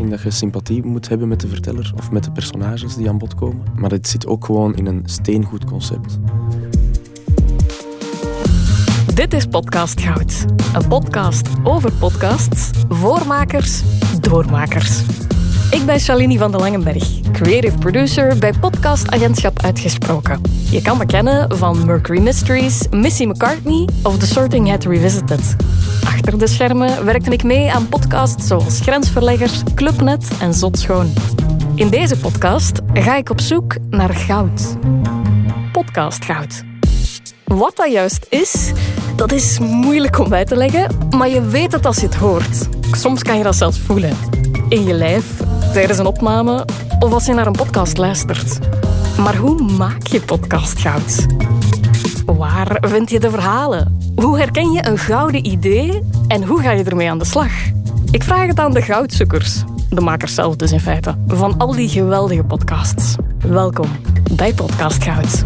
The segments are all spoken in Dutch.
in dat je sympathie moet hebben met de verteller of met de personages die aan bod komen. Maar het zit ook gewoon in een steengoed concept. Dit is Podcast Goud. Een podcast over podcasts, voormakers, doormakers. Ik ben Shalini van de Langenberg, creative producer bij podcastagentschap Uitgesproken. Je kan me kennen van Mercury Mysteries, Missy McCartney of The Sorting Hat Revisited. Achter de schermen werkte ik mee aan podcasts zoals Grensverleggers, Clubnet en Zot Schoon. In deze podcast ga ik op zoek naar goud. Podcastgoud. Wat dat juist is, dat is moeilijk om uit te leggen, maar je weet het als je het hoort. Soms kan je dat zelfs voelen. In je lijf, tijdens een opname of als je naar een podcast luistert. Maar hoe maak je podcastgoud? Waar vind je de verhalen? Hoe herken je een gouden idee en hoe ga je ermee aan de slag? Ik vraag het aan de goudzoekers, de makers zelf dus in feite, van al die geweldige podcasts. Welkom bij Podcast Goud.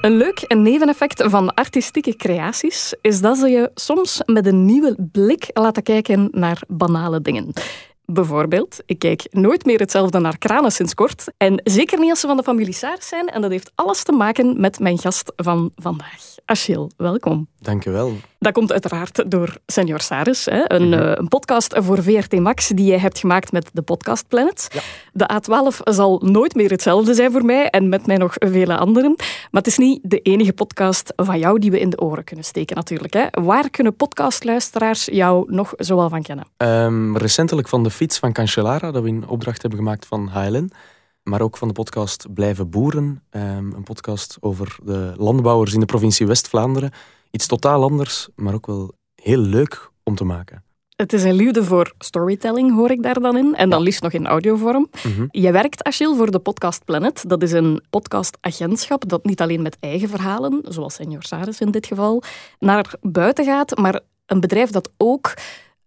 Een leuk neveneffect van artistieke creaties is dat ze je soms met een nieuwe blik laten kijken naar banale dingen. Bijvoorbeeld, ik kijk nooit meer hetzelfde naar kranen sinds kort. En zeker niet als ze van de familie Saars zijn. En dat heeft alles te maken met mijn gast van vandaag. Achille, welkom. Dank je wel. Dat komt uiteraard door Senior Saris, hè? Een, uh, een, podcast voor VRT Max die jij hebt gemaakt met de Podcast Planet. Ja. De A12 zal nooit meer hetzelfde zijn voor mij en met mij nog vele anderen. Maar het is niet de enige podcast van jou die we in de oren kunnen steken natuurlijk. Hè? Waar kunnen podcastluisteraars jou nog zoal van kennen? Um, recentelijk van de fiets van Cancellara, dat we in opdracht hebben gemaakt van HLN maar ook van de podcast Blijven Boeren. Um, een podcast over de landbouwers in de provincie West-Vlaanderen. Iets totaal anders, maar ook wel heel leuk om te maken. Het is een liefde voor storytelling, hoor ik daar dan in. En dan liefst nog in audiovorm. Mm Je werkt, Achille, voor de Podcast Planet. Dat is een podcastagentschap dat niet alleen met eigen verhalen, zoals Senior Saris in dit geval, naar buiten gaat, maar een bedrijf dat ook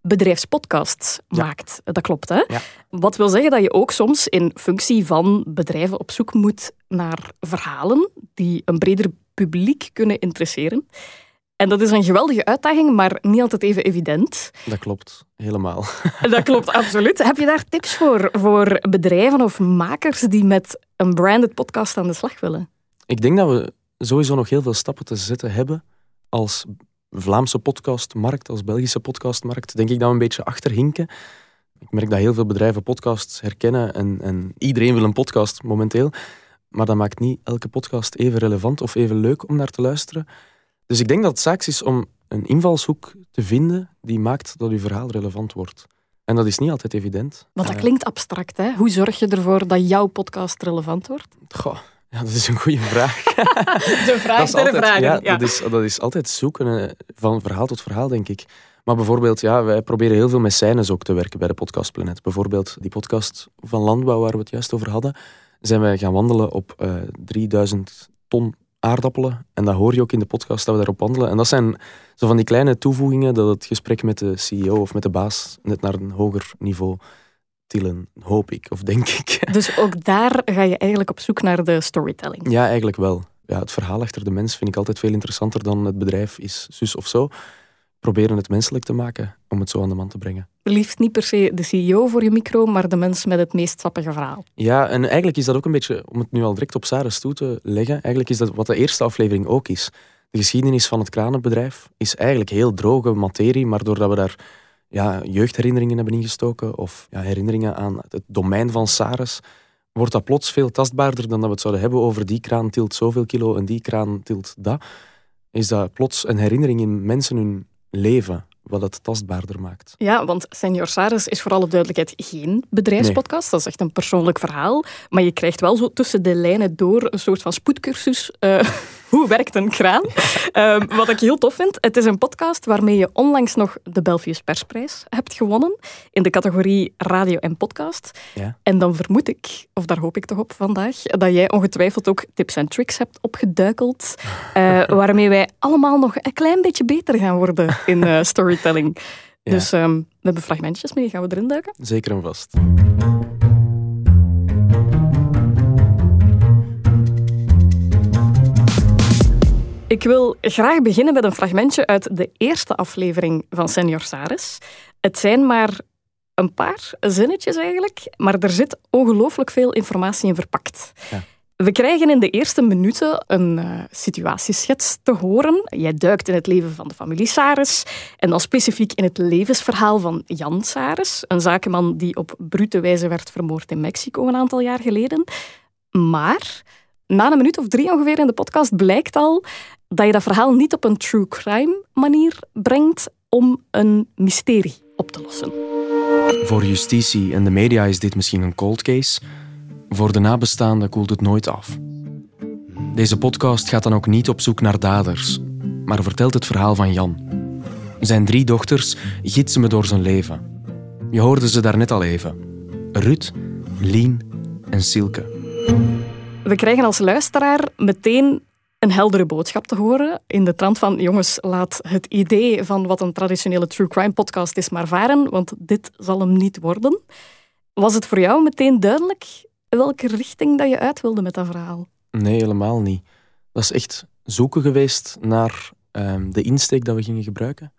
bedrijfspodcasts maakt. Dat klopt, hè? Ja. Wat wil zeggen dat je ook soms in functie van bedrijven op zoek moet naar verhalen die een breder publiek kunnen interesseren. En dat is een geweldige uitdaging, maar niet altijd even evident. Dat klopt, helemaal. Dat klopt, absoluut. Heb je daar tips voor, voor bedrijven of makers die met een branded podcast aan de slag willen? Ik denk dat we sowieso nog heel veel stappen te zetten hebben als Vlaamse podcastmarkt, als Belgische podcastmarkt, denk ik dat we een beetje achterhinken. Ik merk dat heel veel bedrijven podcasts herkennen en, en iedereen wil een podcast momenteel. Maar dat maakt niet elke podcast even relevant of even leuk om naar te luisteren. Dus ik denk dat het zaak is om een invalshoek te vinden die maakt dat uw verhaal relevant wordt. En dat is niet altijd evident. Want dat klinkt abstract, hè? Hoe zorg je ervoor dat jouw podcast relevant wordt? Goh, ja, dat is een goede vraag. De vraag ter vragen. Ja, Dat, is, dat is altijd zoeken, eh, van verhaal tot verhaal, denk ik. Maar bijvoorbeeld, ja, wij proberen heel veel met scènes ook te werken bij de Podcast Planet. Bijvoorbeeld die podcast van landbouw waar we het juist over hadden, zijn wij gaan wandelen op uh, eh, 3000 ton aardappelen. En dat hoor je ook in de podcast dat we daarop wandelen. En dat zijn zo van die kleine toevoegingen dat het gesprek met de CEO of met de baas net naar een hoger niveau tillen, hoop ik of denk ik. Dus ook daar ga je eigenlijk op zoek naar de storytelling? Ja, eigenlijk wel. Ja, het verhaal achter de mens vind ik altijd veel interessanter dan het bedrijf is zus of zo. Proberen het menselijk te maken om het zo aan de man te brengen. Liefst niet per se de CEO voor je micro, maar de mens met het meest sappige verhaal. Ja, en eigenlijk is dat ook een beetje, om het nu al direct op Sarah's toe te leggen, eigenlijk is dat wat de eerste aflevering ook is. De geschiedenis van het kranenbedrijf is eigenlijk heel droge materie, maar doordat we daar ja, jeugdherinneringen hebben ingestoken of ja, herinneringen aan het domein van Sares, wordt dat plots veel tastbaarder dan dat we het zouden hebben over die kraan tilt zoveel kilo en die kraan tilt dat. Is dat plots een herinnering in mensen hun leven, wat het tastbaarder maakt. Ja, want Senior Saris is voor alle duidelijkheid geen bedrijfspodcast. Dat is echt een persoonlijk verhaal. Maar je krijgt wel zo tussen de lijnen door een soort van spoedcursus. Uh, hoe werkt een kraan? Ehm, wat ik heel tof vind, het is een podcast waarmee je onlangs nog de Belfius Persprijs hebt gewonnen in de categorie radio en podcast. Ja. En dan vermoed ik, of daar hoop ik toch op vandaag, dat jij ongetwijfeld ook tips en tricks hebt opgeduikeld, uh, waarmee wij allemaal nog een klein beetje beter gaan worden in uh, storytelling. Dus um, we hebben fragmentjes mee, gaan we erin duiken? Zeker en vast. Ik wil graag beginnen met een fragmentje uit de eerste aflevering van Senior Saris. Het zijn maar een paar zinnetjes eigenlijk, maar er zit ongelooflijk veel informatie in verpakt. Ja. We krijgen in de eerste minuten een uh, situatieschets te horen. Jij duikt in het leven van de familie Saris en dan specifiek in het levensverhaal van Jan Saris, een zakenman die op brute wijze werd vermoord in Mexico een aantal jaar geleden. Maar na een minuut of drie ongeveer in de podcast blijkt al dat je dat verhaal niet op een true crime manier brengt om een mysterie op te lossen. Voor justitie en de media is dit misschien een cold case. Voor de nabestaanden koelt het nooit af. Deze podcast gaat dan ook niet op zoek naar daders, maar vertelt het verhaal van Jan. Zijn drie dochters gidsen me door zijn leven. Je hoorde ze daarnet al even. Ruth, Lien en Silke. We krijgen als luisteraar meteen een heldere boodschap te horen. In de trant van, jongens, laat het idee van wat een traditionele true crime podcast is maar varen, want dit zal hem niet worden. Was het voor jou meteen duidelijk welke richting dat je uit wilde met dat verhaal? Nee, helemaal niet. Dat is echt zoeken geweest naar ehm, de insteek dat we gingen gebruiken.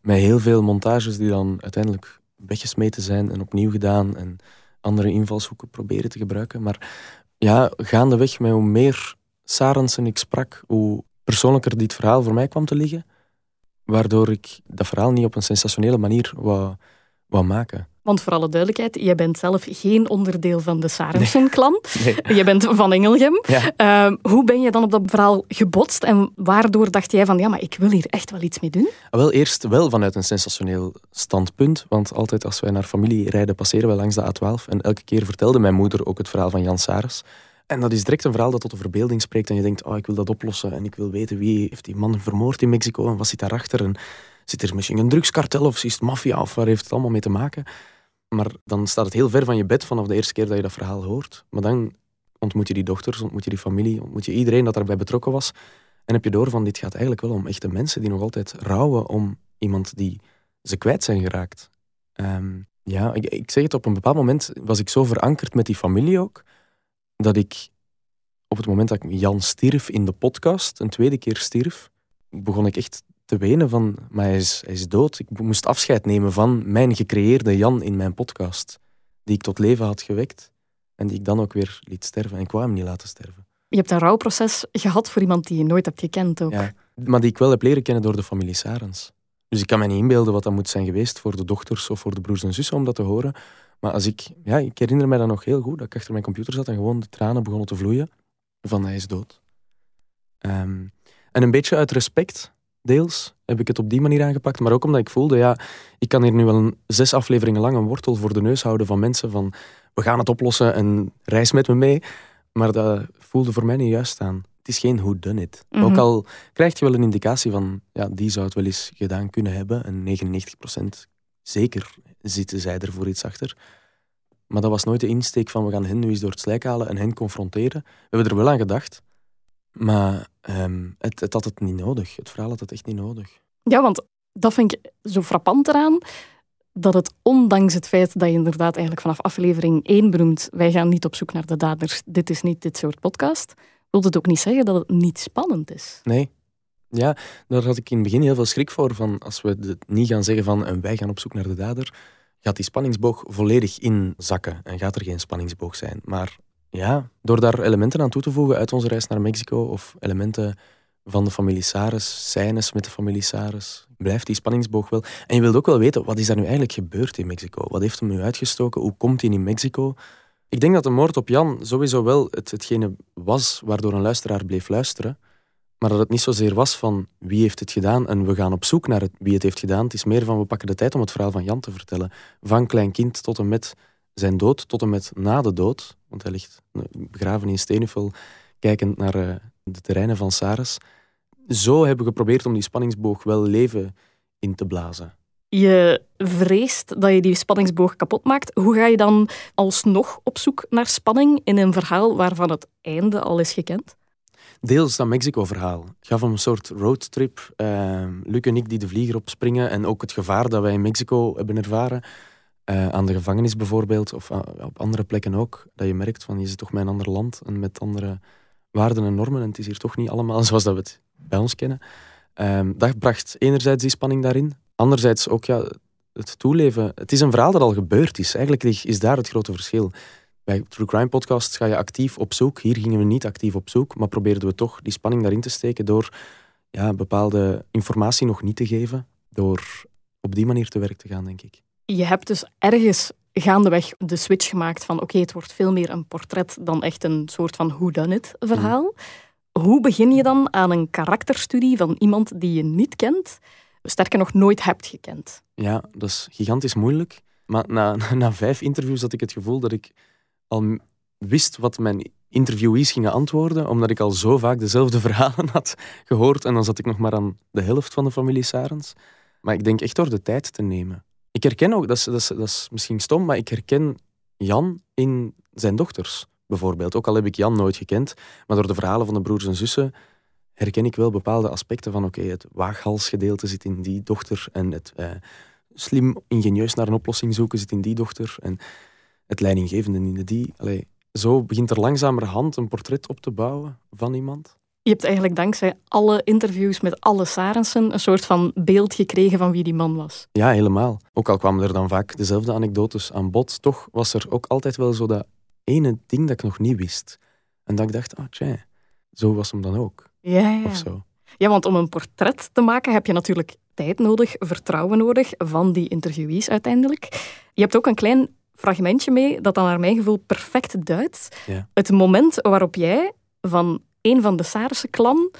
Met heel veel montages die dan uiteindelijk weggesmeten zijn en opnieuw gedaan en andere invalshoeken proberen te gebruiken. Maar ja, gaandeweg met hoe meer Sarensen ik sprak, hoe persoonlijker dit verhaal voor mij kwam te liggen. Waardoor ik dat verhaal niet op een sensationele manier wou, wou maken. Want voor alle duidelijkheid, je bent zelf geen onderdeel van de Sarensen-klan. Nee. Je bent van Engelgem. Ehm, hoe ben je dan op dat verhaal gebotst en waardoor dacht jij van ja, maar ik wil hier echt wel iets mee doen? Ah, wel, eerst wel vanuit een sensationeel standpunt. Want altijd als wij naar familie rijden, passeren we langs de A12. En elke keer vertelde mijn moeder ook het verhaal van Jan Sares. En dat is direct een verhaal dat tot de verbeelding spreekt. En je denkt, oh, ik wil dat oplossen. En ik wil weten wie heeft die man vermoord in Mexico en wat zit daarachter. En zit er misschien een drugskartel of is het maffia of waar heeft het allemaal mee te maken? Maar dan staat het heel ver van je bed vanaf de eerste keer dat je dat verhaal hoort. Maar dan ontmoet je die dochters, ontmoet je die familie, ontmoet je iedereen dat daarbij betrokken was. En heb je door van dit gaat eigenlijk wel om echte mensen die nog altijd rouwen om iemand die ze kwijt zijn geraakt. Ehm, ja, ik, ik, zeg het, op een bepaald moment was ik zo verankerd met die familie ook, dat ik op het moment dat Jan stierf in de podcast, een tweede keer stierf, begon ik echt te wenen van, maar hij is, hij is dood. Ik moest afscheid nemen van mijn gecreëerde Jan in mijn podcast, die ik tot leven had gewekt en die ik dan ook weer liet sterven. En ik wou hem niet laten sterven. Je hebt een rouwproces gehad voor iemand die je nooit hebt gekend ook. Ja, maar die ik wel heb leren kennen door de familie Sarens. Dus ik kan me niet inbeelden wat dat moet zijn geweest voor de dochters of voor de broers en zussen om dat te horen. Maar als ik, ja, ik herinner me dat nog heel goed, dat ik achter mijn computer zat en gewoon de tranen begonnen te vloeien van hij is dood. Ehm, en een beetje uit respect, deels, heb ik het op die manier aangepakt. Maar ook omdat ik voelde, ja, ik kan hier nu wel een zes afleveringen lang een wortel voor de neus houden van mensen van we gaan het oplossen en reis met me mee. Maar dat voelde voor mij niet juist aan. Het is geen who done it. Ook mhm. al krijg je wel een indicatie van, ja, die zou het wel eens gedaan kunnen hebben. En 99% zeker zitten zij er voor iets achter. Maar dat was nooit de insteek van we gaan hen nu eens door het slijk halen en hen confronteren. We hebben er wel aan gedacht. Maar ehm, het, het, had het niet nodig. Het verhaal had het echt niet nodig. Ja, want dat vind ik zo frappant eraan. Dat het ondanks het feit dat je inderdaad eigenlijk vanaf aflevering 1 benoemt, wij gaan niet op zoek naar de daders, dit is niet dit soort podcast, wil het ook niet zeggen dat het niet spannend is. Nee. Ja, daar had ik in het begin heel veel schrik voor. Van als we het niet gaan zeggen van en wij gaan op zoek naar de dader, gaat die spanningsboog volledig inzakken en gaat er geen spanningsboog zijn. Maar ja, door daar elementen aan toe te voegen uit onze reis naar Mexico of elementen van de familie Sares, scènes met de familie Sares, blijft die spanningsboog wel. En je wilt ook wel weten, wat is er nu eigenlijk gebeurd in Mexico? Wat heeft hem nu uitgestoken? Hoe komt hij in Mexico? Ik denk dat de moord op Jan sowieso wel het, hetgene was waardoor een luisteraar bleef luisteren. Maar dat het niet zozeer was van wie heeft het gedaan en we gaan op zoek naar het, wie het heeft gedaan. Het is meer van we pakken de tijd om het verhaal van Jan te vertellen. Van klein kind tot en met zijn dood, tot en met na de dood. Want hij ligt begraven in Stenufel, kijkend naar uh, de terreinen van Sares. Zo hebben we geprobeerd om die spanningsboog wel leven in te blazen. Je vreest dat je die spanningsboog kapot maakt. Hoe ga je dan alsnog op zoek naar spanning in een verhaal waarvan het einde al is gekend? Deels dat Mexico-verhaal. Ik gaf hem een soort roadtrip. Uh, Luc en ik die de vlieger opspringen en ook het gevaar dat wij in Mexico hebben ervaren. Uh, aan de gevangenis bijvoorbeeld, of op andere plekken ook. Dat je merkt van, je zit toch met een ander land en met andere waarden en normen. En het is hier toch niet allemaal zoals dat we het bij ons kennen. Uh, dat bracht enerzijds die spanning daarin. Anderzijds ook ja, het toeleven. Het is een verhaal dat al gebeurd is. Eigenlijk is daar het grote verschil. Bij True Crime Podcasts ga je actief op zoek. Hier gingen we niet actief op zoek, maar probeerden we toch die spanning daarin te steken door ja, bepaalde informatie nog niet te geven. Door op die manier te werk te gaan, denk ik. Je hebt dus ergens gaandeweg de switch gemaakt van oké, het wordt veel meer een portret dan echt een soort van whodunit verhaal. Mm. Hoe begin je dan aan een karakterstudie van iemand die je niet kent, sterker nog nooit hebt gekend? Ja, dat is gigantisch moeilijk. Maar na, na vijf interviews had ik het gevoel dat ik al wist wat mijn interviewees gingen antwoorden, omdat ik al zo vaak dezelfde verhalen had gehoord. En dan zat ik nog maar aan de helft van de familie Sarens. Maar ik denk echt door de tijd te nemen. Ik herken ook, dat is, dat, dat is misschien stom, maar ik herken Jan in zijn dochters, bijvoorbeeld. Ook al heb ik Jan nooit gekend, maar door de verhalen van de broers en zussen herken ik wel bepaalde aspecten van oké, het waaghalsgedeelte zit in die dochter en het eh, slim, ingenieus naar een oplossing zoeken zit in die dochter en het leidinggevende in de die. Allee, zo begint er langzamerhand een portret op te bouwen van iemand. Je hebt eigenlijk dankzij alle interviews met alle Sarensen een soort van beeld gekregen van wie die man was. Ja, helemaal. Ook al kwamen er dan vaak dezelfde anekdotes aan bod, toch was er ook altijd wel zo dat ene ding dat ik nog niet wist. En dat ik dacht, ah tja, zo was hem dan ook. Ja, ja. Of zo. Ja, want om een portret te maken heb je natuurlijk tijd nodig, vertrouwen nodig van die interviewees uiteindelijk. Je hebt ook een klein fragmentje mee dat dan naar mijn gevoel perfect duidt. Ja. Het moment waarop jij van een van de Saarse klan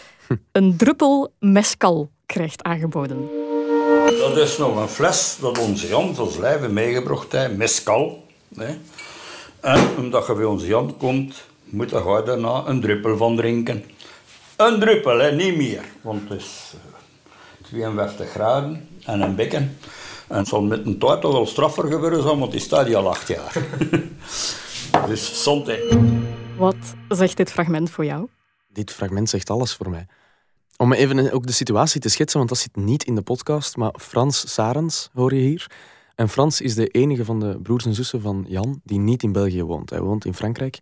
een druppel mescal krijgt aangeboden. Dat is nog een fles dat onze Jan van Slijven meegebracht heeft, mescal. Hè. En omdat je bij onze Jan komt, moet je daarna een druppel van drinken. Een druppel, hè, niet meer. Want het is 42 graden en een bekken. En het zal met een toch wel straffer gebeuren, want die staat hier al acht jaar. dus zonde. Wat zegt dit fragment voor jou? Dit fragment zegt alles voor mij. Om even ook de situatie te schetsen, want dat zit niet in de podcast, maar Frans Sarens hoor je hier. En Frans is de enige van de broers en zussen van Jan die niet in België woont. Hij woont in Frankrijk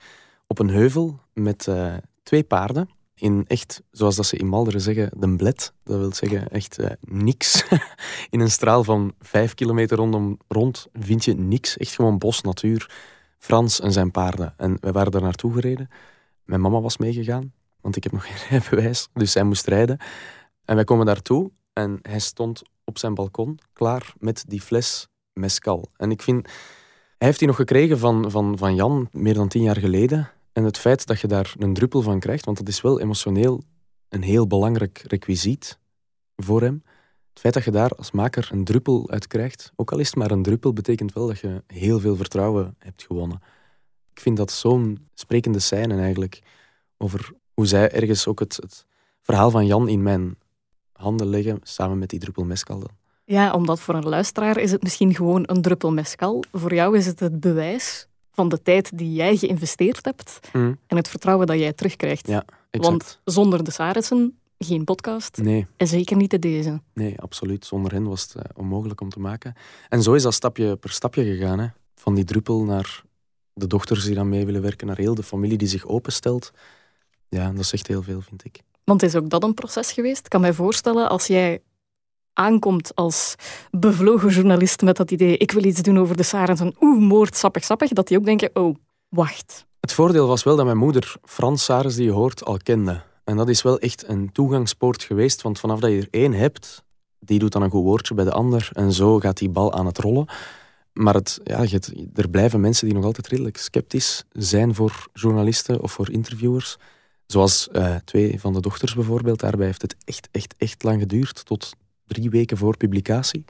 op een heuvel met uh, twee paarden in echt, zoals dat ze in Malderen zeggen, de bled. Dat wil zeggen echt uh, niks. in een straal van vijf kilometer rondom rond vind je niks. Echt gewoon bos, natuur, Frans en zijn paarden. En wij waren daar naartoe gereden. Mijn mama was meegegaan, want ik heb nog geen rijbewijs. Dus zij moest rijden. En wij komen daartoe en hij stond op zijn balkon klaar met die fles mescal. En ik vind... Hij heeft die nog gekregen van, van, van Jan meer dan tien jaar geleden. En het feit dat je daar een druppel van krijgt, want dat is wel emotioneel een heel belangrijk requisiet voor hem. Het feit dat je daar als maker een druppel uit krijgt, ook al is het maar een druppel, betekent wel dat je heel veel vertrouwen hebt gewonnen. Ik vind dat zo'n sprekende scène eigenlijk over hoe zij ergens ook het, het, verhaal van Jan in mijn handen leggen, samen met die druppel mescal Ja, omdat voor een luisteraar is het misschien gewoon een druppel mescal. Voor jou is het het bewijs van de tijd die jij geïnvesteerd hebt mm. en het vertrouwen dat jij terugkrijgt. Ja, Want zonder de Sarissen geen podcast. Nee. En zeker niet de deze. Nee, absoluut. Zonder hen was het uh, onmogelijk om te maken. En zo is dat stapje per stapje gegaan. Hè. Van die druppel naar de dochters die dan mee willen werken, naar heel de familie die zich openstelt. Ja, dat zegt heel veel, vind ik. Want is ook dat een proces geweest? Ik kan mij voorstellen, als jij aankomt als bevlogen journalist met dat idee, ik wil iets doen over de Sarens en oeh, moord, sappig, sappig, dat die ook denken, oh, wacht. Het voordeel was wel dat mijn moeder Frans Sarens, die je hoort, al kende. En dat is wel echt een toegangspoort geweest, want vanaf dat je er één hebt, die doet dan een goed woordje bij de ander en zo gaat die bal aan het rollen. Maar het, ja, er blijven mensen die nog altijd redelijk sceptisch zijn voor journalisten of voor interviewers. Zoals uh, twee van de dochters bijvoorbeeld. Daarbij heeft het echt, echt, echt lang geduurd, tot drie weken voor publicatie,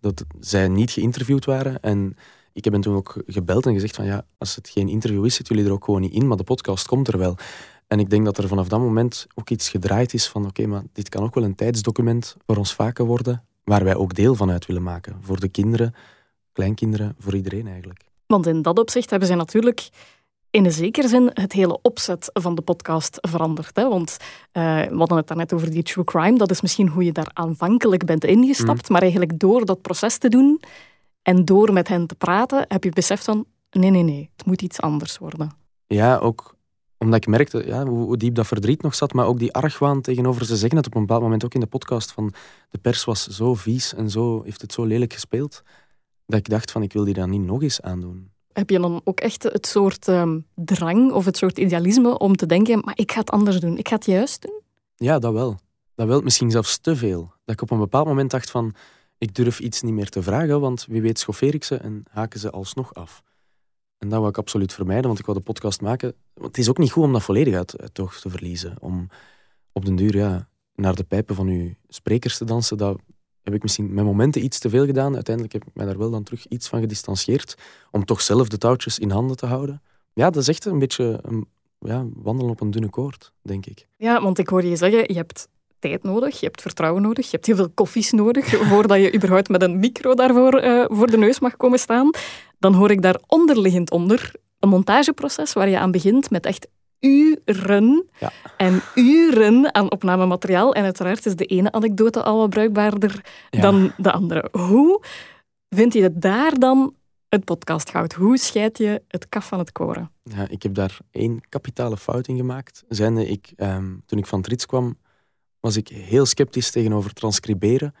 dat zij niet geïnterviewd waren. En ik heb hen toen ook gebeld en gezegd van ja, als het geen interview is, zitten jullie er ook gewoon niet in, maar de podcast komt er wel. En ik denk dat er vanaf dat moment ook iets gedraaid is van oké, maar dit kan ook wel een tijdsdocument voor ons vaker worden, waar wij ook deel van uit willen maken. Voor de kinderen, kleinkinderen, voor iedereen eigenlijk. Want in dat opzicht hebben ze natuurlijk in een zekere zin het hele opzet van de podcast veranderd. Hè? Want uh, we hadden het daarnet over die true crime. Dat is misschien hoe je daar aanvankelijk bent ingestapt. Mhm. Maar eigenlijk door dat proces te doen en door met hen te praten, heb je beseft van nee, nee, nee, het moet iets anders worden. Ja, ook omdat ik merkte ja, hoe, diep dat verdriet nog zat, maar ook die argwaan tegenover ze zeggen het op een bepaald moment ook in de podcast van de pers was zo vies en zo heeft het zo lelijk gespeeld, dat ik dacht van ik wil die dan niet nog eens aandoen. Heb je dan ook echt het soort ehm, drang of het soort idealisme om te denken, maar ik ga het anders doen, ik ga het juist doen? Ja, dat wel. Dat wel, misschien zelfs te veel. Dat ik op een bepaald moment dacht van ik durf iets niet meer te vragen, want wie weet schoffeer ik ze en haken ze alsnog af. En dat wil ik absoluut vermijden, want ik wil de podcast maken. Want het is ook niet goed om dat volledig uit het oog te verliezen. Om op den duur ja, naar de pijpen van uw sprekers te dansen, dat heb ik misschien met momenten iets te veel gedaan. Uiteindelijk heb ik mij daar wel dan terug iets van gedistanceerd, om toch zelf de touwtjes in handen te houden. Ja, dat is echt een beetje een, ja, wandelen op een dunne koord, denk ik. Ja, want ik hoor je zeggen, je hebt tijd nodig, je hebt vertrouwen nodig, je hebt heel veel koffies nodig voordat je überhaupt met een micro daarvoor uh, voor de neus mag komen staan. Dan hoor ik daar onderliggend onder een montageproces waar je aan begint met echt uren ja. en uren aan opnamemateriaal. En uiteraard is de ene anekdote al wat bruikbaarder dan de andere. Hoe vind je het daar dan het podcast houdt? Hoe scheid je het kaf van het koren? Ja, ik heb daar één kapitale fout in gemaakt. Zijnde ik, ehm, toen ik van Trits kwam, was ik heel sceptisch tegenover transcriberen.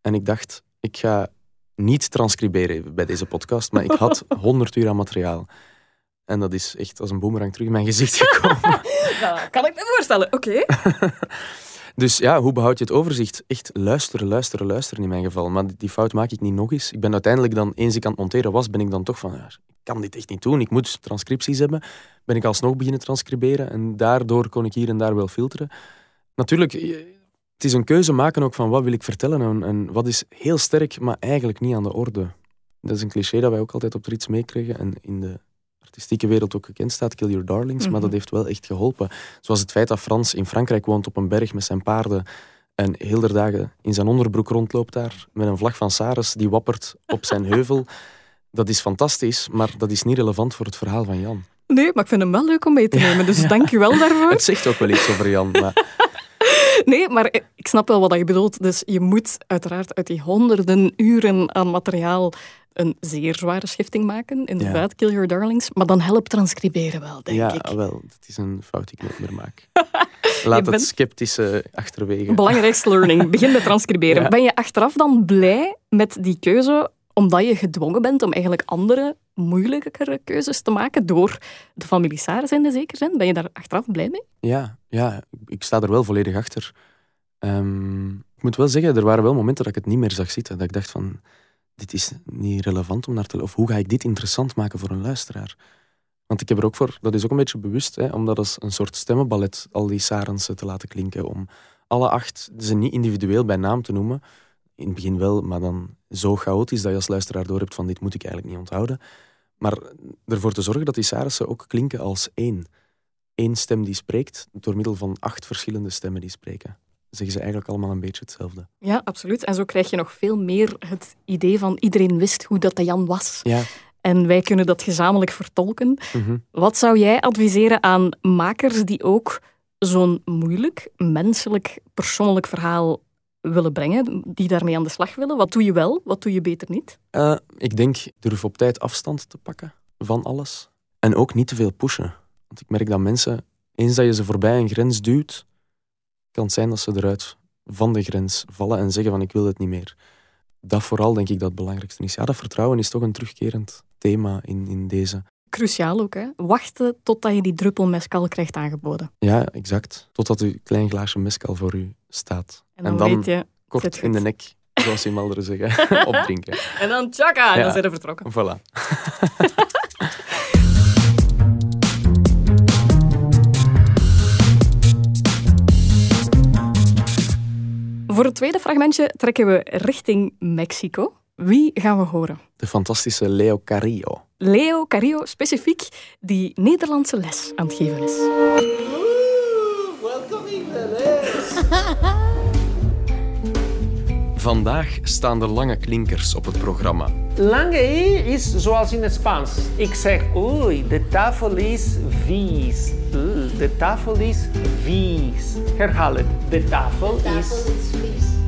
En ik dacht, ik ga niet transcriberen bij deze podcast, maar ik had 100 uur aan materiaal. En dat is echt als een boemerang terug in mijn gezicht gekomen. nou, kan ik me voorstellen, oké. dus ja, hoe behoud je het overzicht? Echt luisteren, luisteren, luisteren in mijn geval. Maar die fout maak ik niet nog eens. Ik ben uiteindelijk dan, eens ik aan het monteren was, ben ik dan toch van, ja, ik kan dit echt niet doen. Ik moet transcripties hebben. Ben ik alsnog beginnen transcriberen. En daardoor kon ik hier en daar wel filteren natuurlijk, het is een keuze maken ook van wat wil ik vertellen en, en, wat is heel sterk, maar eigenlijk niet aan de orde. Dat is een cliché dat wij ook altijd op er iets meekregen en in de artistieke wereld ook gekend staat, Kill Your Darlings, maar dat mhm. heeft wel echt geholpen. Zoals het feit dat Frans in Frankrijk woont op een berg met zijn paarden en heel de dagen in zijn onderbroek rondloopt daar met een vlag van Saris die wappert op zijn heuvel. Dat is fantastisch, maar dat is niet relevant voor het verhaal van Jan. Nee, maar ik vind hem wel leuk om mee te nemen, dus dank je wel daarvoor. Het zegt ook wel iets over Jan, maar... Nee, maar ik snap wel wat je bedoelt. Dus je moet uiteraard uit die honderden uren aan materiaal een zeer zware schifting maken. Inderdaad, ja. Kill Your Darlings. Maar dan helpt transcriberen wel, denk ja, ik. Ja, wel. Dat is een fout die ik nooit meer maak. Laat het sceptische achterwege. Belangrijkste learning. Begin met transcriberen. Ben je achteraf dan blij met die keuze omdat je gedwongen bent om eigenlijk andere, moeilijkere keuzes te maken door de familiaris in de zekere zin. Ben je daar achteraf blij mee? Ja, ja ik sta er wel volledig achter. Ehm, ik moet wel zeggen, er waren wel momenten dat ik het niet meer zag zitten. Dat ik dacht van, dit is niet relevant om naar te... Of hoe ga ik dit interessant maken voor een luisteraar? Want ik heb er ook voor, dat is ook een beetje bewust, hè, om dat als een soort stemmenballet, al die sarensen te laten klinken. Om alle acht ze niet individueel bij naam te noemen, in het begin wel, maar dan zo chaotisch dat je als luisteraar door hebt van dit moet ik eigenlijk niet onthouden. Maar ervoor te zorgen dat die sarissen ook klinken als één. Eén stem die spreekt, door middel van acht verschillende stemmen die spreken. Zeggen ze eigenlijk allemaal een beetje hetzelfde. Ja, absoluut. En zo krijg je nog veel meer het idee van iedereen wist hoe dat de Jan was. Ja. En wij kunnen dat gezamenlijk vertolken. Mhm. Wat zou jij adviseren aan makers die ook zo'n moeilijk, menselijk, persoonlijk verhaal willen brengen, die daarmee aan de slag willen? Wat doe je wel, wat doe je beter niet? Uh, ik denk, durf op tijd afstand te pakken van alles. En ook niet te veel pushen. Want ik merk dat mensen, eens dat je ze voorbij een grens duwt, kan het zijn dat ze eruit van de grens vallen en zeggen van ik wil het niet meer. Dat vooral denk ik dat het belangrijkste is. Ja, dat vertrouwen is toch een terugkerend thema in, in deze. Cruciaal ook, hè? Wachten totdat je die druppel mescal krijgt aangeboden. Ja, exact. Totdat uw klein glaasje mescal voor u staat. En dan, je, kort in de nek, zoals in Malderen zeggen, opdrinken. En dan tjaka, dan zijn we vertrokken. Voilà. Voor het tweede fragmentje trekken we richting Mexico. Wie gaan we horen? De fantastische Leo Carrillo. Leo Carrillo specifiek, die Nederlandse les aan het geven is. welkom in de les. Vandaag staan er lange klinkers op het programma. Lange i is zoals in het Spaans. Ik zeg oei, de tafel is vies. De tafel is vies. Herhaal het. De tafel, de tafel is... is vies.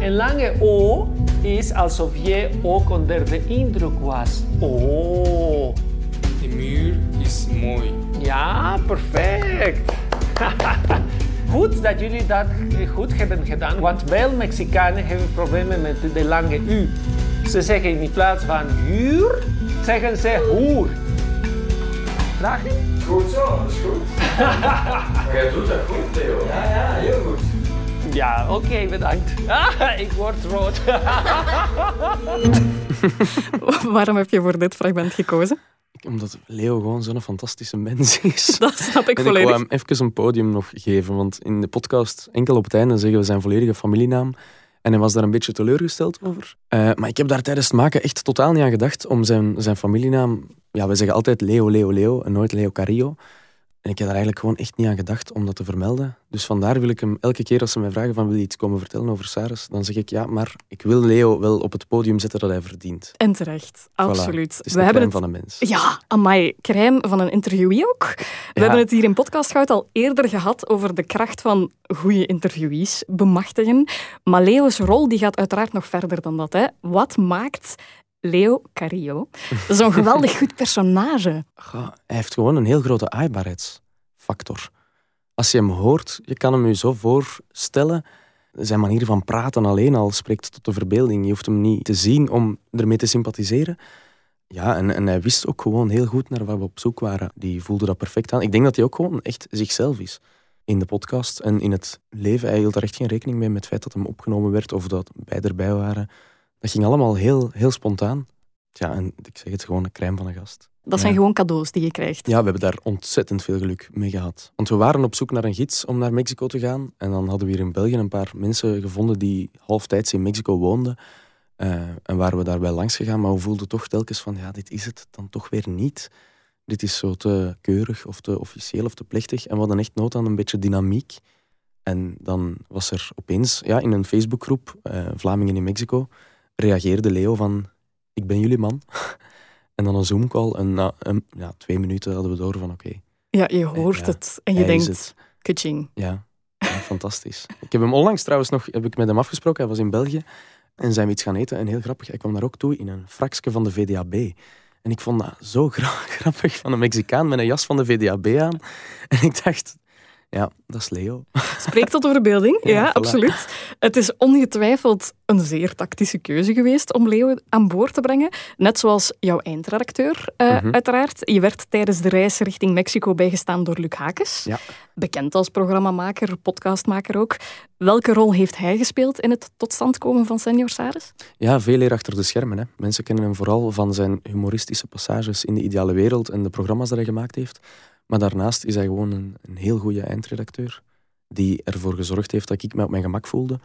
En lange o is alsof je ook onder de indruk was. Oh. De muur is mooi. Ja, perfect. goed dat jullie dat goed hebben gedaan, want veel Mexicanen hebben problemen met de lange U. Ze zeggen in plaats van huur, zeggen ze hoer. Vragen? Goed zo, dat is goed. jij doet dat goed, Theo. Ja, ja, heel goed. Ja, oké, bedankt. Ah, ik word rood. Waarom heb je voor dit fragment gekozen? Omdat Leo gewoon zo'n fantastische mens is. Dat snap ik En ik volledig. wou hem even een podium nog geven, want in de podcast enkel op het einde zeggen we zijn volledige familienaam. En hij was daar een beetje teleurgesteld over. Eh, maar ik heb daar tijdens het maken echt totaal niet aan gedacht om zijn, zijn familienaam... Ja, wij zeggen altijd Leo, Leo, Leo en nooit Leo Carrillo. En ik heb daar eigenlijk gewoon echt niet aan gedacht om dat te vermelden. Dus vandaar wil ik hem elke keer als ze mij vragen van wil je iets komen vertellen over Saris, dan zeg ik ja, maar ik wil Leo wel op het podium zetten dat hij verdient. En terecht, Voilà. absoluut. Het is We de hebben het van een mens. Ja, amai, crème van een interviewee ook. We Ja. hebben het hier in Podcast Goud al eerder gehad over de kracht van goede interviewees bemachtigen. Maar Leo's rol die gaat uiteraard nog verder dan dat. Hè. Wat maakt Leo Carrillo zo'n geweldig goed personage? Hij heeft gewoon een heel grote aaibaarheidsfactor. Als je hem hoort, je kan hem je zo voorstellen. Zijn manier van praten alleen al spreekt tot de verbeelding. Je hoeft hem niet te zien om ermee te sympathiseren. Ja, en, en hij wist ook gewoon heel goed naar waar we op zoek waren. Die voelde dat perfect aan. Ik denk dat hij ook gewoon echt zichzelf is. In de podcast en in het leven. Hij hield er echt geen rekening mee met het feit dat hem opgenomen werd of dat wij erbij waren. Dat ging allemaal heel, heel spontaan. Ja, en ik zeg het gewoon, een crème van een gast. Dat zijn Ja. gewoon cadeaus die je krijgt. Ja, we hebben daar ontzettend veel geluk mee gehad. Want we waren op zoek naar een gids om naar Mexico te gaan. En dan hadden we hier in België een paar mensen gevonden die halftijds in Mexico woonden. Eh, en waren we daarbij langs gegaan, maar we voelden toch telkens van, ja, dit is het dan toch weer niet. Dit is zo te keurig of te officieel of te plechtig. En we hadden echt nood aan een beetje dynamiek. En dan was er opeens, ja, in een Facebookgroep, eh, Vlamingen in Mexico, reageerde Leo van, ik ben jullie man. En dan een Zoom-call en na een, ja, twee minuten hadden we door van oké, Ja, je hoort Ja, het en je denkt, het. kaching. Ja, ja, fantastisch. Ik heb hem onlangs trouwens nog heb ik met hem afgesproken. Hij was in België en zijn we iets gaan eten. En heel grappig, hij kwam daar ook toe in een fraksje van de VDAB. En ik vond dat zo gra- grappig van een Mexicaan met een jas van de VDAB aan. En ik dacht, ja, dat is Leo. Spreekt tot de verbeelding, ja, Ja, voilà. absoluut. Het is ongetwijfeld een zeer tactische keuze geweest om Leo aan boord te brengen. Net zoals jouw eindredacteur, eh, Mhm. uiteraard. Je werd tijdens de reis richting Mexico bijgestaan door Luc Hakes. Ja. Bekend als programmamaker, podcastmaker ook. Welke rol heeft hij gespeeld in het tot stand komen van Senior Saris? Ja, veel eer achter de schermen. Hè. Mensen kennen hem vooral van zijn humoristische passages in de ideale wereld en de programma's die hij gemaakt heeft. Maar daarnaast is hij gewoon een, een heel goede eindredacteur. Die ervoor gezorgd heeft dat ik me op mijn gemak voelde.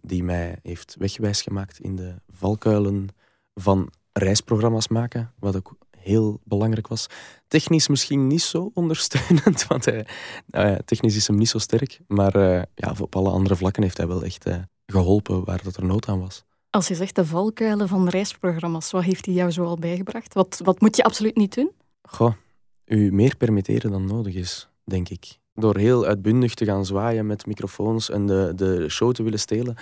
Die mij heeft wegwijs gemaakt in de valkuilen van reisprogramma's maken. Wat ook heel belangrijk was. Technisch misschien niet zo ondersteunend, want hij, nou ja, technisch is hem niet zo sterk. Maar eh, ja, op alle andere vlakken heeft hij wel echt eh, geholpen waar dat er nood aan was. Als je zegt de valkuilen van reisprogramma's, wat heeft hij jou zo al bijgebracht? Wat, wat moet je absoluut niet doen? Goh, u meer permitteren dan nodig is, denk ik. Door heel uitbundig te gaan zwaaien met microfoons en de, de show te willen stelen.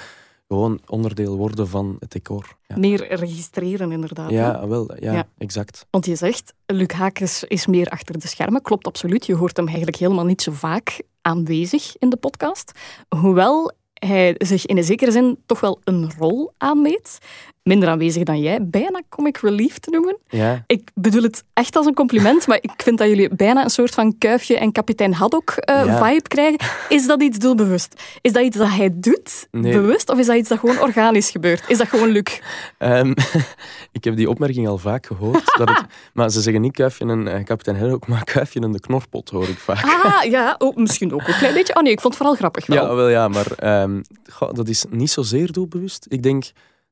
Gewoon onderdeel worden van het decor. Ja, Meer registreren, inderdaad. ja wel, ja, Ja. exact. Want je zegt, Luc Hakes is meer achter de schermen. Klopt absoluut. Je hoort hem eigenlijk helemaal niet zo vaak aanwezig in de podcast. Hoewel hij zich in een zekere zin toch wel een rol aanmeet. Minder aanwezig dan jij. Bijna comic relief te noemen. Ja, Ik bedoel het echt als een compliment, maar ik vind dat jullie bijna een soort van kuifje en kapitein Haddock eh, Ja. krijgen. Is dat iets doelbewust? Is dat iets dat hij doet, Nee. bewust, of is dat iets dat gewoon organisch gebeurt? Is dat gewoon Luc? Ehm, ik heb die opmerking al vaak gehoord. dat het, maar ze zeggen niet kuifje en eh, kapitein Haddock, maar kuifje en de knorpot hoor ik vaak. Ah, ja, oh, misschien ook een klein beetje. Oh nee, ik vond het vooral grappig wel. Ja, wel ja, maar ehm, goh, dat is niet zozeer doelbewust. Ik denk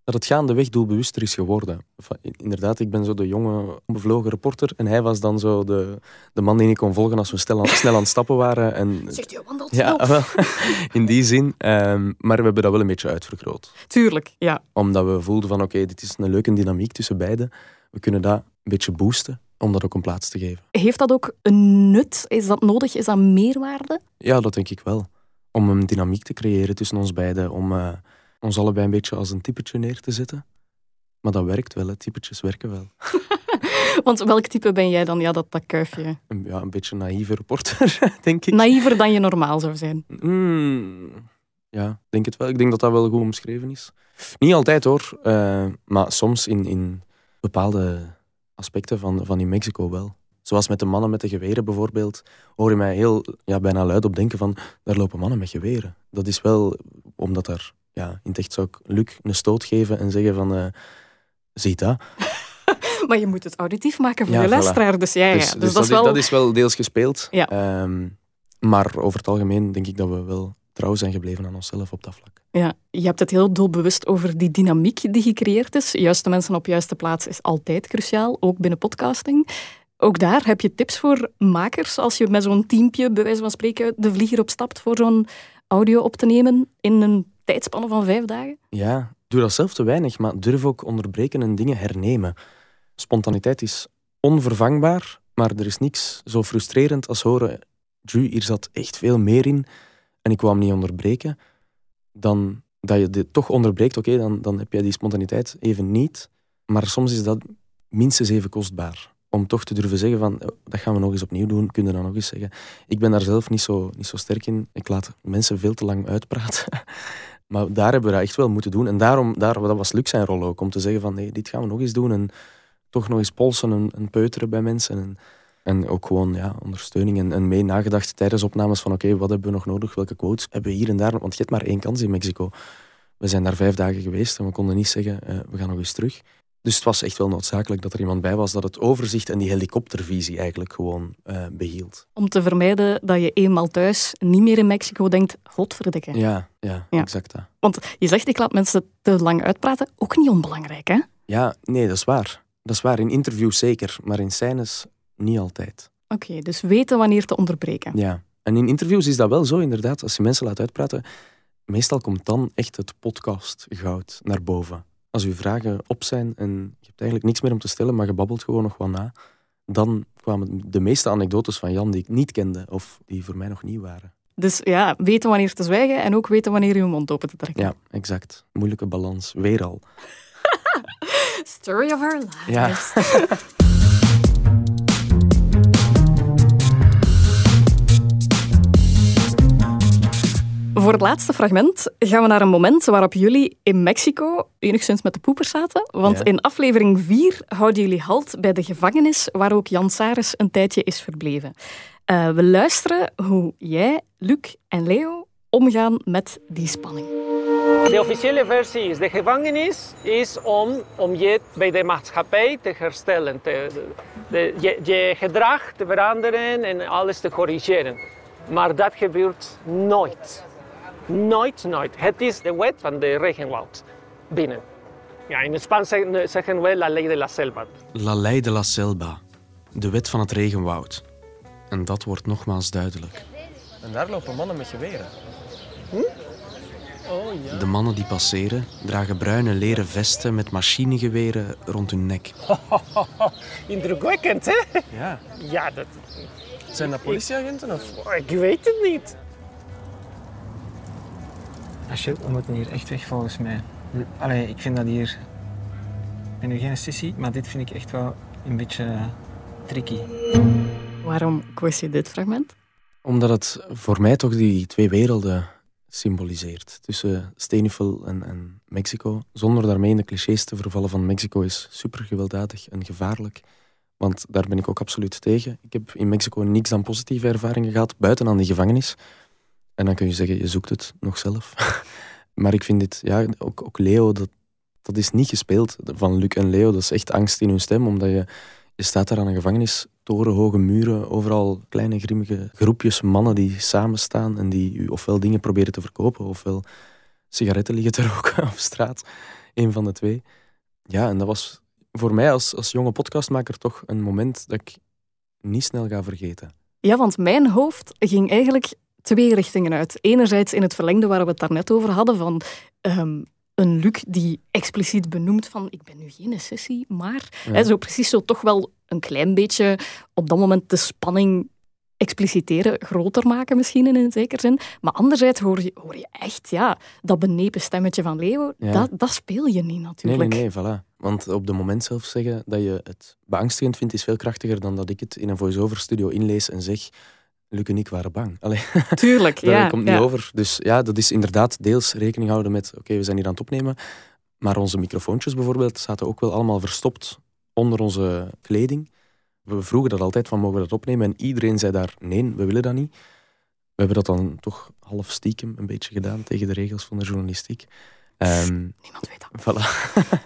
dat het gaandeweg doelbewuster is geworden. I- inderdaad, ik ben zo de jonge, onbevlogen reporter en hij was dan zo de, de man die ik kon volgen als we snel aan, snel aan het stappen waren. En, Zegt je wandelt ja, wel, in die zin. Ehm, maar we hebben dat wel een beetje uitvergroot. Tuurlijk, ja. Omdat we voelden van, oké, dit is een leuke dynamiek tussen beiden. We kunnen dat een beetje boosten om dat ook een plaats te geven. Heeft dat ook een nut? Is dat nodig? Is dat meerwaarde? Ja, dat denk ik wel. Om een dynamiek te creëren tussen ons beiden. Om eh, ons allebei een beetje als een typetje neer te zetten. Maar dat werkt wel, hè. typetjes werken wel. Want welk type ben jij dan? Ja, dat, dat kuifje. Een, ja, een beetje naïeve reporter, denk ik. Naïver dan je normaal zou zijn. Mm, ja, denk het wel. Ik denk dat dat wel goed omschreven is. Niet altijd hoor, uh, maar soms in, in bepaalde aspecten van, van in Mexico wel. Zoals met de mannen met de geweren bijvoorbeeld, hoor je mij heel ja, bijna luid op denken van daar lopen mannen met geweren. Dat is wel omdat daar, ja, in het echt zou ik Luc een stoot geven en zeggen van uh, ziet dat. maar je moet het auditief maken voor ja, je luisteraar. Dus, ja, ja. Dus, dus, dus dat, is wel... dat is wel deels gespeeld. Ja. Um, maar over het algemeen denk ik dat we wel trouw zijn gebleven aan onszelf op dat vlak. Ja, je hebt het heel doelbewust over die dynamiek die gecreëerd is. Juiste mensen op juiste plaats is altijd cruciaal, ook binnen podcasting. Ook daar heb je tips voor makers als je met zo'n teampje, bij wijze van spreken, de vlieger opstapt voor zo'n audio op te nemen in een tijdspanne van vijf dagen? Ja, doe dat zelf te weinig, maar durf ook onderbreken en dingen hernemen. Spontaniteit is onvervangbaar, maar er is niks zo frustrerend als horen Drew, hier zat echt veel meer in en ik hem niet onderbreken. Dan dat je dit toch onderbreekt, oké, dan, dan heb jij die spontaniteit even niet. Maar soms is dat minstens even kostbaar om toch te durven zeggen van, oh, dat gaan we nog eens opnieuw doen, kun je dan nog eens zeggen. Ik ben daar zelf niet zo, niet zo sterk in. Ik laat mensen veel te lang uitpraten. maar daar hebben we dat echt wel moeten doen. En daarom, daar, dat was Luc zijn rol ook, om te zeggen van, nee, dit gaan we nog eens doen. En toch nog eens polsen en, en peuteren bij mensen. En, en ook gewoon ja, ondersteuning en, en mee nagedacht tijdens opnames van oké, wat hebben we nog nodig? Welke quotes hebben we hier en daar? Want je hebt maar één kans in Mexico. We zijn daar vijf dagen geweest en we konden niet zeggen, uh, we gaan nog eens terug. Dus het was echt wel noodzakelijk dat er iemand bij was dat het overzicht en die helikoptervisie eigenlijk gewoon uh, behield. Om te vermijden dat je eenmaal thuis niet meer in Mexico denkt, godverdikke. Ja, ja, ja, exact dat. Want je zegt, ik laat mensen te lang uitpraten, ook niet onbelangrijk hè? Ja, nee, dat is waar. Dat is waar, in interviews zeker, maar in scènes niet altijd. Oké, dus weten wanneer te onderbreken. Ja, en in interviews is dat wel zo inderdaad. Als je mensen laat uitpraten, meestal komt dan echt het podcast goud naar boven als uw vragen op zijn en je hebt eigenlijk niks meer om te stellen, maar je babbelt gewoon nog wat na, dan kwamen de meeste anekdotes van Jan die ik niet kende of die voor mij nog nieuw waren. Dus ja, weten wanneer te zwijgen en ook weten wanneer je mond open te trekken. Ja, exact. Moeilijke balans. Weer al. Story of our lives. Ja. Voor het laatste fragment gaan we naar een moment waarop jullie in Mexico enigszins met de poepers zaten. Want in aflevering 4 houden jullie halt bij de gevangenis waar ook Jan Saris een tijdje is verbleven. Uh, we luisteren hoe jij, Luc en Leo omgaan met die spanning. De officiële versie is, de gevangenis is om, om je bij de maatschappij te herstellen, te, de, je, je gedrag te veranderen en alles te corrigeren. Maar dat gebeurt nooit. Nooit, nooit. Het is de wet van de regenwoud binnen. Ja, in Spaans zeggen we la ley de la selva. La ley de la selva. De wet van het regenwoud. En dat wordt nogmaals duidelijk. En daar lopen mannen met geweren. Hm? Oh, ja. De mannen die passeren dragen bruine leren vesten met machinegeweren rond hun nek. Indrukwekkend, hè? Ja. Ja, dat... Zijn dat politieagenten of? Ik weet het niet. Ah, shit, we moeten hier echt weg volgens mij. Allee, ik vind dat hier... Ik ben nu geen sissy, maar dit vind ik echt wel een beetje tricky. Waarom koos je dit fragment? Omdat het voor mij toch die twee werelden symboliseert. Tussen Stenifel en, en Mexico. Zonder daarmee in de clichés te vervallen van Mexico is super gewelddadig en gevaarlijk. Want daar ben ik ook absoluut tegen. Ik heb in Mexico niks dan positieve ervaringen gehad, buiten aan die gevangenis. En dan kun je zeggen, je zoekt het nog zelf. maar ik vind dit, ja, ook, ook Leo, dat, dat is niet gespeeld van Luc en Leo. Dat is echt angst in hun stem, omdat je, je staat daar aan een gevangenis, torenhoge muren, overal kleine grimmige groepjes mannen die samen staan en die u ofwel dingen proberen te verkopen, ofwel sigaretten liggen te roken op straat. Een van de twee. Ja, en dat was voor mij als, als jonge podcastmaker toch een moment dat ik niet snel ga vergeten. Ja, want mijn hoofd ging eigenlijk twee richtingen uit. Enerzijds in het verlengde waar we het daarnet over hadden, van um, een Luc die expliciet benoemt van ik ben nu geen sessie, maar ja. hè, zo precies zo toch wel een klein beetje op dat moment de spanning expliciteren, groter maken misschien in een zekere zin. Maar anderzijds hoor je, hoor je echt, ja, dat benepen stemmetje van Leo, Ja. dat, dat speel je niet Nee, natuurlijk. nee, nee, voilà. Want op de moment zelf zeggen dat je het beangstigend vindt, is veel krachtiger dan dat ik het in een voice-over studio inlees en zeg, Luc en ik waren bang. Allee, Tuurlijk, daar ja. komt ja. niet over. Dus ja, dat is inderdaad deels rekening houden met, oké, we zijn hier aan het opnemen, maar onze microfoontjes bijvoorbeeld zaten ook wel allemaal verstopt onder onze kleding. We vroegen dat altijd van, mogen we dat opnemen? En iedereen zei daar, nee, we willen dat niet. We hebben dat dan toch half stiekem een beetje gedaan tegen de regels van de journalistiek. Ehm, Niemand weet dat. Voilà.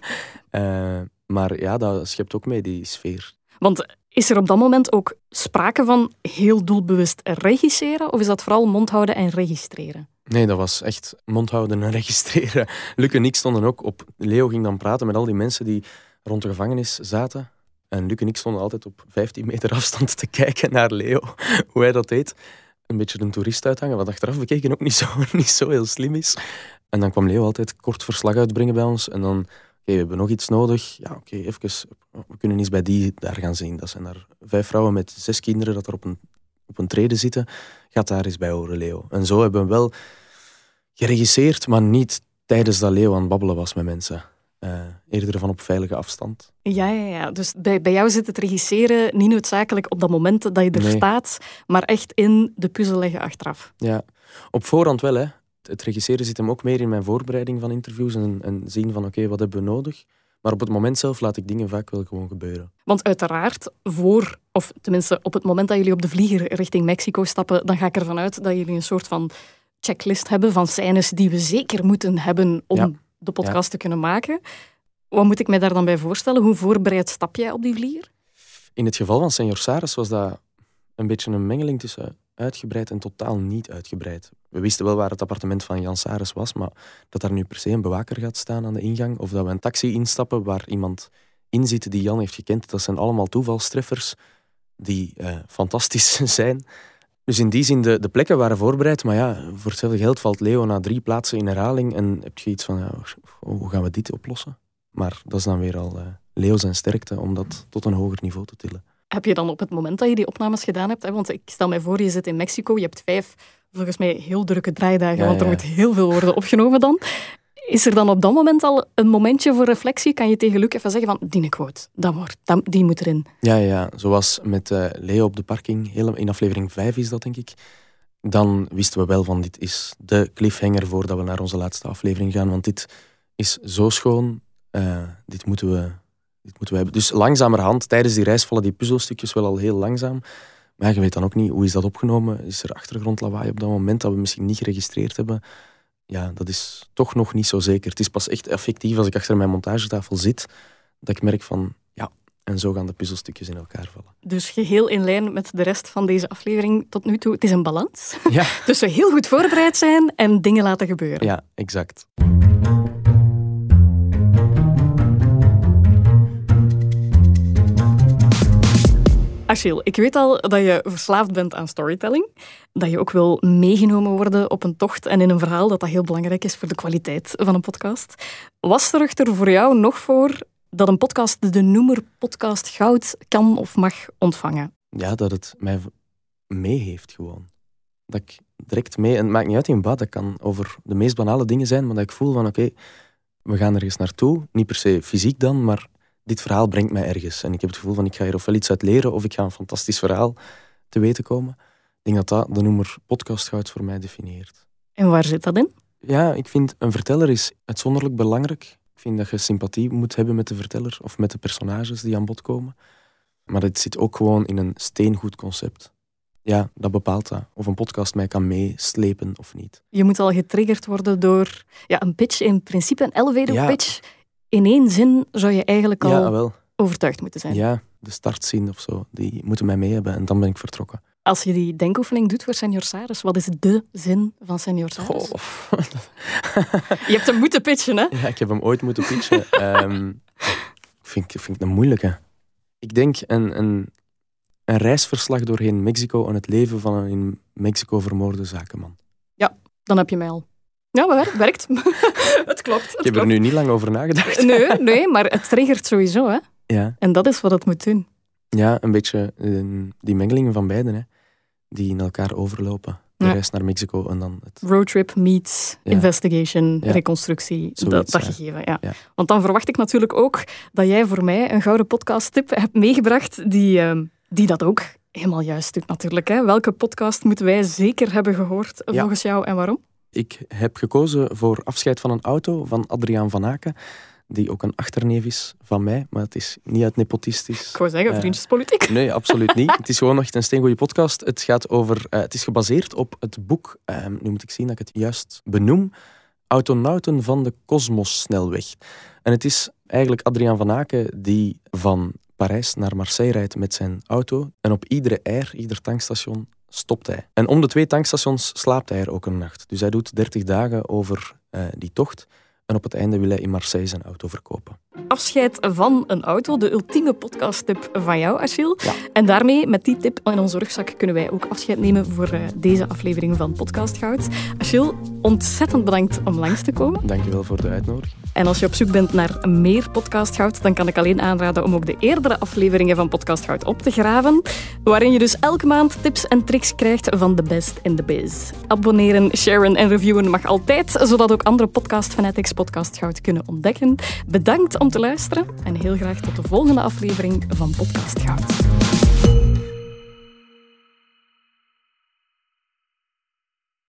Eh, maar ja, dat schept ook mee, die sfeer. Want is er op dat moment ook sprake van heel doelbewust regisseren? Of is dat vooral mond houden en registreren? Nee, dat was echt mond houden en registreren. Luc en ik stonden ook op... Leo ging dan praten met al die mensen die rond de gevangenis zaten. En Luc en ik stonden altijd op 15 meter afstand te kijken naar Leo, hoe hij dat deed. Een beetje een toerist uithangen, wat achteraf bekeken ook niet zo, niet zo heel slim is. En dan kwam Leo altijd kort verslag uitbrengen bij ons. En dan, we hebben nog iets nodig. Ja, oké, even, we kunnen eens bij die daar gaan zien. Dat zijn daar vijf vrouwen met zes kinderen dat er op een, op een trede zitten. Gaat daar eens bij horen, Leo. En zo hebben we wel geregisseerd, maar niet tijdens dat Leo aan het babbelen was met mensen. Eh, eerder van op veilige afstand. Ja, ja, ja. Dus bij, bij jou zit het regisseren niet noodzakelijk op dat moment dat je er Nee. staat, maar echt in de puzzel leggen achteraf. Ja, op voorhand wel. Hè. Het regisseren zit hem ook meer in mijn voorbereiding van interviews en, en zien van oké, wat hebben we nodig. Maar op het moment zelf laat ik dingen vaak wel gewoon gebeuren. Want uiteraard, voor, of tenminste op het moment dat jullie op de vlieger richting Mexico stappen, dan ga ik ervan uit dat jullie een soort van checklist hebben van scènes die we zeker moeten hebben om Ja. de podcast te kunnen maken. Wat moet ik mij daar dan bij voorstellen? Hoe voorbereid stap jij op die vlieger? In het geval van Senor Saris was dat een beetje een mengeling tussen uitgebreid en totaal niet uitgebreid. We wisten wel waar het appartement van Jan Saris was, maar dat daar nu per se een bewaker gaat staan aan de ingang, of dat we een taxi instappen waar iemand in zit die Jan heeft gekend, dat zijn allemaal toevalstreffers die eh, fantastisch zijn. Dus in die zin, de, de plekken waren voorbereid, maar ja, voor hetzelfde geld valt Leo na drie plaatsen in herhaling en heb je iets van, ja, hoe gaan we dit oplossen? Maar dat is dan weer al eh, Leo zijn sterkte om dat tot een hoger niveau te tillen. Heb je dan op het moment dat je die opnames gedaan hebt, hè, want ik stel mij voor, je zit in Mexico, je hebt vijf, volgens mij heel drukke draaidagen, Ja, want er ja. moet heel veel worden opgenomen dan. Is er dan op dat moment al een momentje voor reflectie? Kan je tegen Luc even zeggen van, die quote, dat wordt, dat, die moet erin. Ja, ja, zoals met eh, Leo op de parking, heel, in aflevering 5 is dat denk ik. Dan wisten we wel van dit is de cliffhanger voordat we naar onze laatste aflevering gaan. Want dit is zo schoon, eh, dit, moeten we, dit moeten we hebben. Dus langzamerhand, tijdens die reis vallen die puzzelstukjes wel al heel langzaam. Maar je weet dan ook niet, hoe is dat opgenomen? Is er achtergrondlawaai op dat moment dat we misschien niet geregistreerd hebben? Ja, dat is toch nog niet zo zeker. Het is pas echt effectief als ik achter mijn montagetafel zit, dat ik merk van, ja, en zo gaan de puzzelstukjes in elkaar vallen. Dus geheel in lijn met de rest van deze aflevering tot nu toe. Het is een balans Ja, tussen heel goed voorbereid zijn en dingen laten gebeuren. ja exact. Achille, ik weet al dat je verslaafd bent aan storytelling. Dat je ook wil meegenomen worden op een tocht en in een verhaal, dat dat heel belangrijk is voor de kwaliteit van een podcast. Was zorgt er voor jou nog voor dat een podcast de noemer podcast goud kan of mag ontvangen? Ja, dat het mij mee heeft gewoon. Dat ik direct mee, en het maakt niet uit in wat, dat kan over de meest banale dingen zijn, maar dat ik voel van oké, we gaan ergens naartoe. Niet per se fysiek dan, maar dit verhaal brengt mij ergens. En ik heb het gevoel van ik ga hier ofwel iets uit leren of ik ga een fantastisch verhaal te weten komen. Ik denk dat dat de noemer podcast goud voor mij definieert. En waar zit dat in? Ja, ik vind een verteller is uitzonderlijk belangrijk. Ik vind dat je sympathie moet hebben met de verteller of met de personages die aan bod komen. Maar het zit ook gewoon in een steengoed concept. Ja, dat bepaalt dat. Of een podcast mij kan meeslepen of niet. Je moet al getriggerd worden door ja, een pitch, in principe een elevator Ja. pitch. In één zin zou je eigenlijk al Ja, wel. overtuigd moeten zijn. Ja, de startzin of zo. Die moeten mij mee hebben en dan ben ik vertrokken. Als je die denkoefening doet voor Senior Saris, wat is de zin van Senior Saris? Goh. Je hebt hem moeten pitchen, hè? Ja, ik heb hem ooit moeten pitchen. Ehm vind, ik- vind ik een moeilijke. Ik denk een, een, een reisverslag doorheen Mexico en het leven van een in Mexico vermoorde zakenman. Dan heb je mij al. Ja, maar wer- werkt. het klopt. Het Ik heb er nu niet lang over nagedacht. Nee, nee, maar het triggert sowieso, hè? Ja, En dat is wat het moet doen. ja een beetje eh, die mengelingen van beiden. Hè. die in elkaar overlopen. De Ja. reis naar Mexico en dan het... Roadtrip meets Ja. investigation, Ja. reconstructie, dat, Zoiets, dat gegeven. Ja. Want dan verwacht ik natuurlijk ook dat jij voor mij een gouden podcast-tip hebt meegebracht die, ehm, die dat ook helemaal juist doet natuurlijk. Hè. Welke podcast moeten wij zeker hebben gehoord volgens jou en waarom? Ik heb gekozen voor Afscheid van een auto van Adriaan van Aken, die ook een achterneef is van mij, maar het is niet uit nepotistisch. Ik wou zeggen, Eh, vriendjespolitiek. Nee, absoluut niet. Het is gewoon echt een steengoede podcast. Het gaat over, eh, het is gebaseerd op het boek, eh, nu moet ik zien dat ik het juist benoem, Autonauten van de Cosmossnelweg. En het is eigenlijk Adriaan van Aken die van Parijs naar Marseille rijdt met zijn auto. En op iedere eir, ieder tankstation, stopt hij. En om de twee tankstations slaapt hij er ook een nacht. Dus hij doet 30 dagen over eh, die tocht. En op het einde wil hij in Marseille zijn auto verkopen. Afscheid van een auto, de ultieme podcast-tip van jou, Achille. Ja. En daarmee, met die tip in onze rugzak, kunnen wij ook afscheid nemen voor eh, deze aflevering van Podcast Goud. Achille, ontzettend bedankt om langs te komen. Dankjewel voor de uitnodiging. En als je op zoek bent naar meer Podcast Goud, dan kan ik alleen aanraden om ook de eerdere afleveringen van Podcast Goud op te graven, waarin je dus elke maand tips en tricks krijgt van de best in the biz. Abonneren, sharen en reviewen mag altijd, zodat ook andere podcast fanatics Podcast Goud kunnen ontdekken. Bedankt om te luisteren en heel graag tot de volgende aflevering van Podcast Goud.